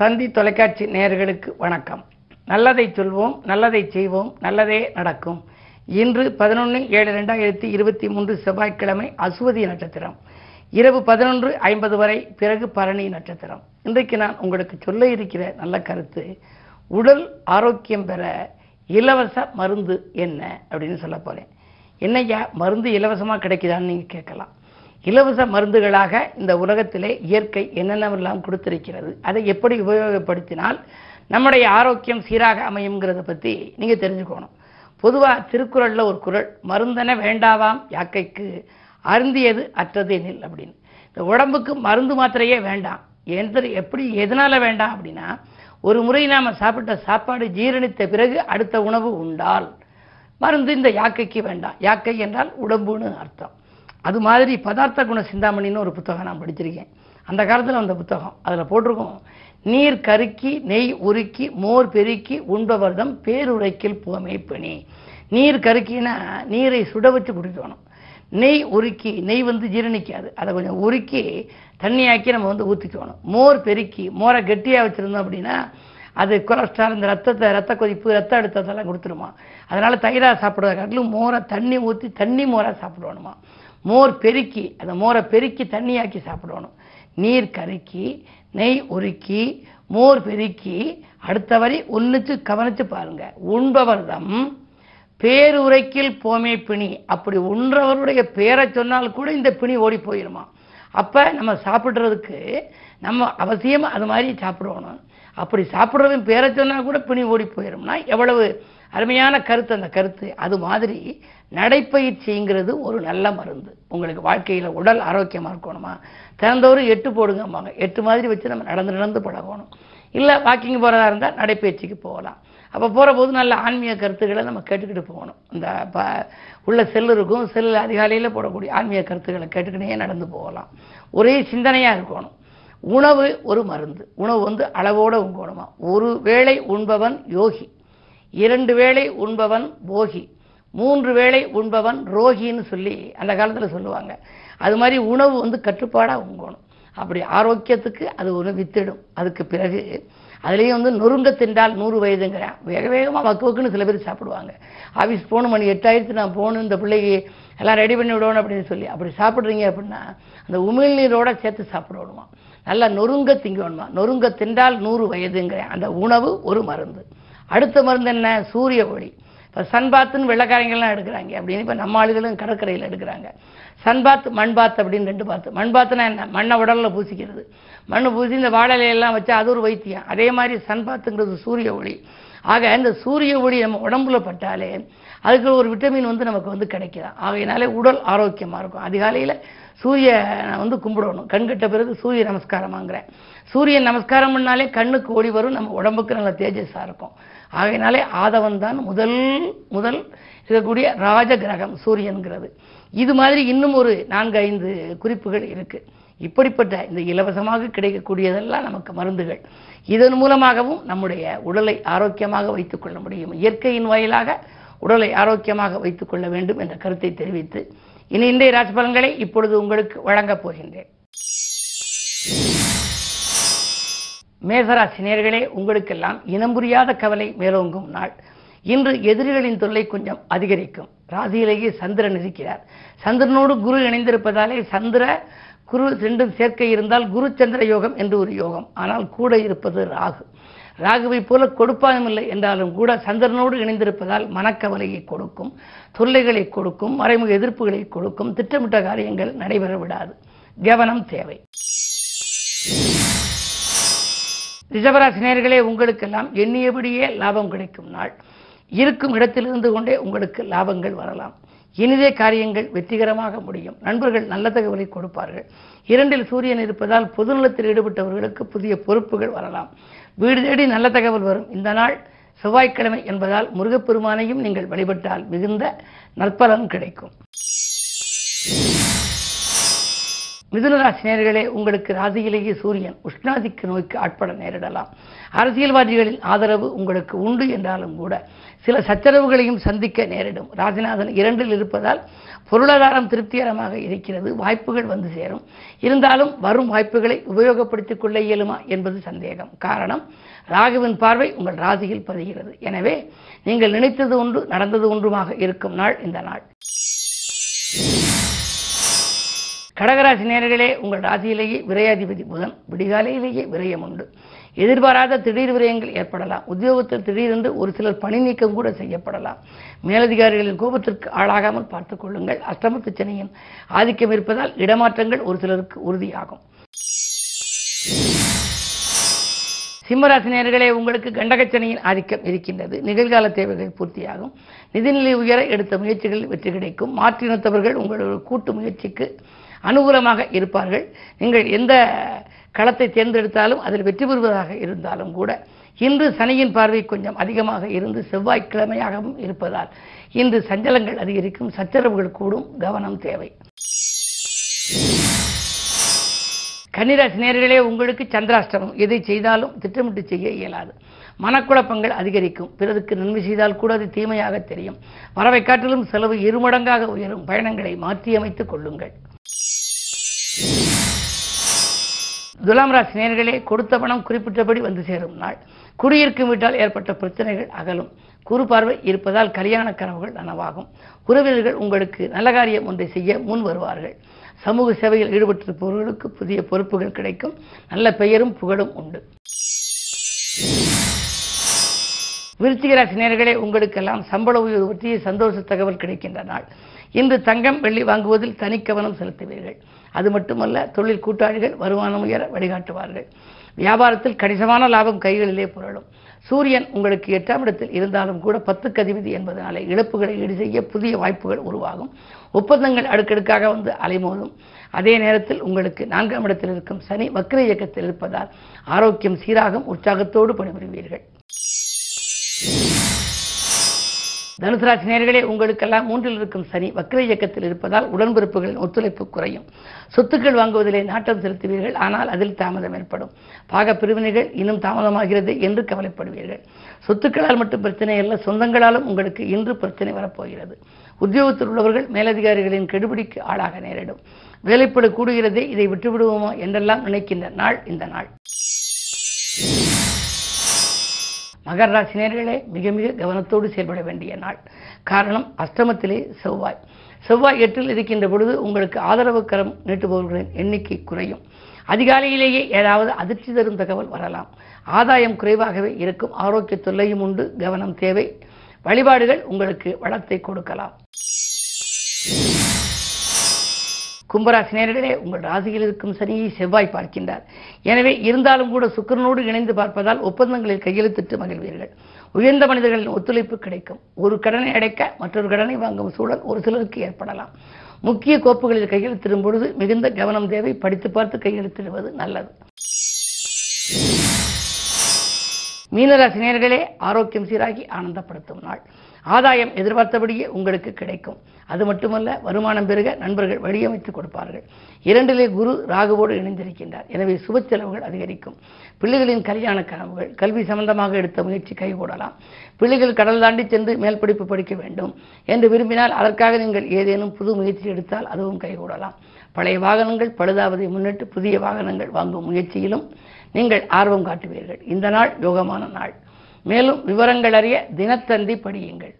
தந்தி தொலைக்காட்சி நேயர்களுக்கு வணக்கம். நல்லதை சொல்வோம் நல்லதை செய்வோம் நல்லதே நடக்கும். இன்று பதினொன்று ஏழு ரெண்டாயிரத்தி இருபத்தி மூன்று செவ்வாய்க்கிழமை அசுவதி நட்சத்திரம். இரவு பதினொன்று ஐம்பது வரை பிறகு பரணி நட்சத்திரம். இன்றைக்கு நான் உங்களுக்கு சொல்ல இருக்கிற நல்ல கருத்து உடல் ஆரோக்கியம் பெற இலவச மருந்து என்ன அப்படின்னு சொல்ல போகிறேன் என்னய்யா மருந்து இலவசமாக கிடைக்குதான்னு நீங்கள் கேட்கலாம். இலவச மருந்துகளாக இந்த உலகத்திலே இயற்கை என்னென்னவெல்லாம் கொடுத்திருக்கிறது அதை எப்படி உபயோகப்படுத்தினால் நம்முடைய ஆரோக்கியம் சீராக அமையுங்கிறத பற்றி நீங்கள் தெரிஞ்சுக்கணும். பொதுவாக திருக்குறளில் ஒரு குறள் மருந்தென வேண்டாவாம் யாக்கைக்கு அருந்தியது அற்றது எனில் அப்படின்னு. இந்த உடம்புக்கு மருந்து மாத்திரையே வேண்டாம். எந்த எப்படி எதனால் வேண்டாம் அப்படின்னா ஒரு முறை நாம் சாப்பிட்ட சாப்பாடு ஜீரணித்த பிறகு அடுத்த உணவு உண்டால் மருந்து இந்த யாக்கைக்கு வேண்டாம். யாக்கை என்றால் உடம்புன்னு அர்த்தம். அது மாதிரி பதார்த்த குண சிந்தாமணின்னு ஒரு புத்தகம் நான் படிச்சிருக்கேன். அந்த காலத்தில் வந்த புத்தகம். அதில் போட்டிருக்கோம். நீர் கருக்கி நெய் உருக்கி மோர் பெருக்கி உண்பவர்தம் பேருரைக்கில் புகமை பணி. நீர் கருக்கினா நீரை சுட வச்சு குடிக்கணும். நெய் உருக்கி நெய் வந்து ஜீரணிக்காது. அதை கொஞ்சம் உருக்கி தண்ணியாக்கி நம்ம வந்து ஊற்றிக்கணும் மோர் பெருக்கி மோரை கெட்டியாக வச்சுருந்தோம் அப்படின்னா அது கொலஸ்ட்ரால் இந்த ரத்தத்தை ரத்த கொதிப்பு ரத்த அழுத்தத்தெல்லாம் கொடுத்துருமா. அதனால் தயிராக சாப்பிடுவதை காட்டிலும் மோரை தண்ணி ஊற்றி தண்ணி மோராக சாப்பிடணுமா. மோர் பெருக்கி அந்த மோரை பெருக்கி தண்ணியாக்கி சாப்பிடணும். நீர் கருக்கி நெய் உருக்கி மோர் பெருக்கி அடுத்த வரி ஒன்றுத்து கவனித்து பாருங்க. உண்பவர்தம் பேருரைக்கில் போமே பிணி. அப்படி உண்றவருடைய பேரை சொன்னால் கூட இந்த பிணி ஓடி போயிருமா? அப்போ நம்ம சாப்பிட்றதுக்கு நம்ம அவசியம் அது மாதிரி சாப்பிடுவோணும் அப்படி சாப்பிட்றதும் பேரை சொன்னால் கூட பிணி ஓடி போயிரும்னா எவ்வளவு அருமையான கருத்து அந்த கருத்து. அது மாதிரி நடைப்பயிற்சிங்கிறது ஒரு நல்ல மருந்து. உங்களுக்கு வாழ்க்கையில் உடல் ஆரோக்கியமாக இருக்கணுமா? திறந்தவரும் எட்டு போடுங்கம்பாங்க. எட்டு மாதிரி வச்சு நம்ம நடந்து நடந்து பழகணும். இல்லை வாக்கிங் போகிறதா இருந்தால் நடைப்பயிற்சிக்கு போகலாம். அப்போ போகிற போது நல்ல ஆன்மீக கருத்துக்களை நம்ம கேட்டுக்கிட்டு போகணும். இந்த ப உள்ள செல் இருக்கும். செல் அதிகாலையில் போடக்கூடிய ஆன்மீக கருத்துக்களை கேட்டுக்கிட்டே நடந்து போகலாம். ஒரே சிந்தனையாக இருக்கணும். உணவு ஒரு மருந்து. உணவு வந்து அளவோடு உங்கணுமா ஒரு வேளை உண்பவன் யோகி. இரண்டு வேளை உண்பவன் போகி மூன்று வேளை உண்பவன் ரோகின்னு சொல்லி அந்த காலத்தில் சொல்லுவாங்க. அது மாதிரி உணவு வந்து கட்டுப்பாடாக உங்கணும் அப்படி ஆரோக்கியத்துக்கு அது ஒரு வித்திடும். அதுக்கு பிறகு அதுலேயும் வந்து நொறுங்க தின்றால் நூறு வயதுங்கிறேன். வேக வேகமாக வக்கு வக்குன்னு சில பேர் சாப்பிடுவாங்க. ஆஃபீஸ் போகணும் மணி எட்டாயிரத்து நான் போகணும் இந்த பிள்ளைக்கு எல்லாம் ரெடி பண்ணி விடணும் அப்படின்னு சொல்லி. அப்படி சாப்பிட்றீங்க அப்படின்னா அந்த உமிழ்நீரோட சேர்த்து சாப்பிடணுமா? நல்லா நொறுங்க திங்கணுமா? நொறுங்க தின்றால் நூறு வயதுங்கிறேன் அந்த உணவு ஒரு மருந்து. அடுத்த மருந்து என்ன? சூரிய ஒளி. இப்போ சன்பாத்துன்னு வெள்ளக்காரங்கள்லாம் எடுக்கிறாங்க. அப்படின்னு இப்போ நம்ம ஆளுகளும் கடற்கரையில் எடுக்கிறாங்க. சன்பாத் மண்பாத் அப்படின்னு ரெண்டு பாத்து மண்பாத்துனா என்ன? மண்ணை உடலில் பூசிக்கிறது. மண்ணை பூசி இந்த வாழலையெல்லாம் வச்சா அது ஒரு வைத்தியம். அதே மாதிரி சன்பாத்துங்கிறது சூரிய ஒளி. ஆக இந்த சூரிய ஒளி நம்ம உடம்புல பட்டாலே அதுக்கு ஒரு விட்டமின் வந்து நமக்கு வந்து கிடைக்கலாம். ஆகையினாலே உடல் ஆரோக்கியமாக இருக்கும். அதிகாலையில் சூரிய வந்து கும்பிடணும். கண்கட்ட பிறகு சூரிய நமஸ்காரமாங்கிறேன் சூரியன் நமஸ்காரம் பண்ணாலே கண்ணுக்கு ஒளி வரும் நம்ம உடம்புக்கு நல்ல தேஜஸாக இருக்கும். ஆகையினாலே ஆதவன் தான் முதல் முதல் இருக்கக்கூடிய ராஜ கிரகம் சூரியன்கிறது. இது மாதிரி இன்னும் ஒரு நான்கு ஐந்து குறிப்புகள் இருக்கு. இப்படிப்பட்ட இந்த இலவசமாக கிடைக்கக்கூடியதெல்லாம் நமக்கு மருந்துகள். இதன் மூலமாகவும் நம்முடைய உடலை ஆரோக்கியமாக வைத்துக்கொள்ள முடியும். இயற்கையின் வாயிலாக உடலை ஆரோக்கியமாக வைத்துக்கொள்ள வேண்டும் என்ற கருத்தை தெரிவித்து இனி இன்றைய ராசி பலன்களை இப்பொழுது உங்களுக்கு வழங்கப் போகின்றேன். மேசராசி நேர்களே உங்களுக்கெல்லாம் இனம் புரியாத கவலை மேலோங்கும் நாள். இன்று எதிரிகளின் தொல்லை கொஞ்சம் அதிகரிக்கும். ராசியிலேயே சந்திரன் இருக்கிறார். சந்திரனோடு குரு இணைந்திருப்பதாலே சந்திர குரு ரெண்டும் சேர்க்கை இருந்தால் குரு சந்திர யோகம் என்று ஒரு யோகம். ஆனால் கூட இருப்பது ராகு. ராகுவை போல கொடுப்பானும் இல்லை என்றாலும் கூட சந்திரனோடு இணைந்திருப்பதால் மனக்கவலையை கொடுக்கும் தொல்லைகளை கொடுக்கும் மறைமுக எதிர்ப்புகளை கொடுக்கும் திட்டமிட்ட காரியங்கள் நடைபெற விடாது. கவனம் தேவை. ரிஷபராசினியர்களே உங்களுக்கெல்லாம் எண்ணியபடியே லாபம் கிடைக்கும் நாள். இருக்கும் இடத்திலிருந்து கொண்டே உங்களுக்கு லாபங்கள் வரலாம். இனிதே காரியங்கள் வெற்றிகரமாக முடியும். நண்பர்கள் நல்ல தகவலை கொடுப்பார்கள். இரண்டில் சூரியன் இருப்பதால் பொதுநலத்தில் ஈடுபட்டவர்களுக்கு புதிய பொறுப்புகள் வரலாம். வீடு தேடி நல்ல தகவல் வரும். இந்த நாள் செவ்வாய்க்கிழமை என்பதால் முருகப்பெருமானையும் நீங்கள் வழிபட்டால் மிகுந்த நற்பலன் கிடைக்கும். மிதுனராசினியர்களே உங்களுக்கு ராசியிலேயே சூரியன் உஷ்ணாதிக்க நோய்க்கு ஆட்பட நேரிடலாம். அரசியல்வாதிகளின் ஆதரவு உங்களுக்கு உண்டு என்றாலும் கூட சில சச்சரவுகளையும் சந்திக்க நேரிடும். ராஜநாதன் இரண்டில் இருப்பதால் பொருளாதாரம் திருப்திகரமாக இருக்கிறது வாய்ப்புகள் வந்து சேரும். இருந்தாலும் வரும் வாய்ப்புகளை உபயோகப்படுத்திக் கொள்ள இயலுமா என்பது சந்தேகம். காரணம் ராகுவின் பார்வை உங்கள் ராசியில் பதிகிறது. எனவே நீங்கள் நினைத்தது ஒன்று நடந்தது ஒன்றுமாக இருக்கும் நாள் இந்த நாள். கடகராசி நேர்களே உங்கள் ராசியிலேயே விரையாதிபதி புதன் விடிகாலையிலேயே விரயம் உண்டு. எதிர்பாராத திடீர் விரயங்கள் ஏற்படலாம். உத்தியோகத்தில் திடீரென்று ஒரு சிலர் பணி நீக்கம் கூட செய்யப்படலாம். மேலதிகாரிகளின் கோபத்திற்கு ஆளாகாமல் பார்த்துக் கொள்ளுங்கள். அஷ்டமத்து சனியின் ஆதிக்கம் இருப்பதால் இடமாற்றங்கள் ஒரு சிலருக்கு உறுதியாகும். சிம்மராசி நேர்களே உங்களுக்கு கண்டகச்சனையின் ஆதிக்கம் இருக்கின்றது. நிகழ்கால தேவைகள் பூர்த்தியாகும். நிதிநிலை உயர எடுத்த முயற்சிகளில் வெற்றி கிடைக்கும். மாற்றினத்தவர்கள் உங்களோட கூட்டு முயற்சிக்கு அனுகூலமாக இருப்பார்கள். நீங்கள் எந்த களத்தை தேர்ந்தெடுத்தாலும் அதில் வெற்றி பெறுவதாக இருந்தாலும் கூட இன்று சனியின் பார்வை கொஞ்சம் அதிகமாக இருந்து செவ்வாய்க்கிழமையாகவும் இருப்பதால் இன்று சஞ்சலங்கள் அதிகரிக்கும் சச்சரவுகள் கூடும் கவனம் தேவை. கன்னிராசி நேர்களே உங்களுக்கு சந்திராஷ்டமம். எதை செய்தாலும் திட்டமிட்டு செய்ய இயலாது. மனக்குழப்பங்கள் அதிகரிக்கும். பிறருக்கு நன்மை செய்தால் கூட அது தீமையாக தெரியும். வரவை காட்டிலும் செலவு இருமடங்காக உயரும். பயணங்களை மாற்றியமைத்துக் கொள்ளுங்கள். துலாம் ராசி நேர்களே கொடுத்த பணம் குறிப்பிட்டபடி வந்து சேரும் நாள். குடியிருக்கும் வீட்டால் ஏற்பட்ட பிரச்சனைகள் அகலும். குறு பார்வை இருப்பதால் கல்யாண கனவுகள் நனவாகும். உறவினர்கள் உங்களுக்கு நல்ல காரியம் ஒன்றை செய்ய முன் வருவார்கள். சமூக சேவையில் ஈடுபட்டிருப்பவர்களுக்கு புதிய பொறுப்புகள் கிடைக்கும். நல்ல பெயரும் புகழும் உண்டு. விருச்சிக ராசி நேர்களே உங்களுக்கெல்லாம் சம்பள உயர்வு பற்றிய சந்தோஷ தகவல் கிடைக்கின்ற நாள். இன்று தங்கம் வெள்ளி வாங்குவதில் தனி கவனம் செலுத்துவீர்கள். அது மட்டுமல்ல தொழில் கூட்டாளிகள் வருமானம் உயர வழிகாட்டுவார்கள். வியாபாரத்தில் கணிசமான லாபம் கைகளிலே புரளும். சூரியன் உங்களுக்கு எட்டாம் இடத்தில் இருந்தாலும் கூட பத்து கதிவிதி என்பதனாலே இழப்புகளை ஈடு செய்ய புதிய வாய்ப்புகள் உருவாகும். ஒப்பந்தங்கள் அடுக்கடுக்காக வந்து அலைமோதும். அதே நேரத்தில் உங்களுக்கு நான்காம் இடத்தில் இருக்கும் சனி வக்ர இயக்கத்தில் இருப்பதால் ஆரோக்கியம் சீராகும் உற்சாகத்தோடு பணிபுரிவீர்கள். தனுசு ராசி நேர்களே உங்களுக்கெல்லாம் மூன்றில் இருக்கும் சனி வக்ர இயக்கத்தில் இருப்பதால் உடன்பிறப்புகளின் ஒத்துழைப்பு குறையும். சொத்துக்கள் வாங்குவதிலே நாட்டம் செலுத்துவீர்கள் ஆனால் அதில் தாமதம் ஏற்படும். பாக பிரிவினைகள் இன்னும் தாமதமாகிறது என்று கவலைப்படுவீர்கள். சொத்துக்களால் மட்டும் பிரச்சனை அல்ல சொந்தங்களாலும் உங்களுக்கு இன்று பிரச்சனை வரப்போகிறது. உத்தியோகத்தில் உள்ளவர்கள் மேலதிகாரிகளின் கெடுபிடிக்கு ஆளாக நேரிடும். வேலைப்படு கூடுகிறதே இதை விட்டுவிடுவோமோ என்றெல்லாம் நினைக்கின்ற நாள் இந்த நாள். மகர ராசினியர்களே மிக மிக கவனத்தோடு செயல்பட வேண்டிய நாள். காரணம் அஷ்டமத்திலே செவ்வாய். செவ்வாய் எட்டில் இருக்கின்ற பொழுது உங்களுக்கு ஆதரவு கரம் நீட்டுபவர்களின் எண்ணிக்கை குறையும். அதிகாலையிலேயே ஏதாவது அதிர்ச்சி தரும் தகவல் வரலாம். ஆதாயம் குறைவாகவே இருக்கும். ஆரோக்கிய தொல்லையும் உண்டு. கவனம் தேவை. வழிபாடுகள் உங்களுக்கு வளத்தை கொடுக்கலாம். கும்பராசி நேரர்களே உங்கள் ராசியில் இருக்கும் சனியை செவ்வாய் பார்க்கின்றார். எனவே இருந்தாலும் கூட சுக்கிரனோடு இணைந்து பார்ப்பதால் ஒப்பந்தங்களில் கையெழுத்திட்டு மகிழ்வீர்கள். உயர்ந்த மனிதர்களின் ஒத்துழைப்பு கிடைக்கும். ஒரு கடனை அடைக்க மற்றொரு கடனை வாங்கும் சூழல் ஒரு சிலருக்கு ஏற்படலாம். முக்கிய கோப்புகளில் கையெழுத்திடும் பொழுது மிகுந்த கவனம் தேவை. படித்து பார்த்து கையெழுத்திடுவது நல்லது. மீனராசி நேர்களே ஆரோக்கியம் சீராகி ஆனந்தப்படுத்தும் நாள். ஆதாயம் எதிர்பார்த்தபடியே உங்களுக்கு கிடைக்கும். அது மட்டுமல்ல வருமானம் பெருக நண்பர்கள் வழியமைத்து கொடுப்பார்கள். இரண்டிலே குரு ராகுவோடு இணைந்திருக்கின்றார். எனவே சுப செலவுகள் அதிகரிக்கும். பிள்ளைகளின் கல்யாண கனவுகள் கல்வி சம்பந்தமாக எடுத்த முயற்சி கைகூடலாம். பிள்ளைகள் கடல் தாண்டி சென்று மேல் படிப்பு படிக்க வேண்டும் என்று விரும்பினால் அதற்காக நீங்கள் ஏதேனும் புது முயற்சி எடுத்தால் அதுவும் கைகூடலாம். பழைய வாகனங்கள் பழுதாவதை முன்னிட்டு புதிய வாகனங்கள் வாங்கும் முயற்சியிலும் நீங்கள் ஆர்வம் காட்டுவீர்கள். இந்த நாள் யோகமான நாள். மேலும் விவரங்கள் அறிய தினத்தந்தி படியுங்கள்.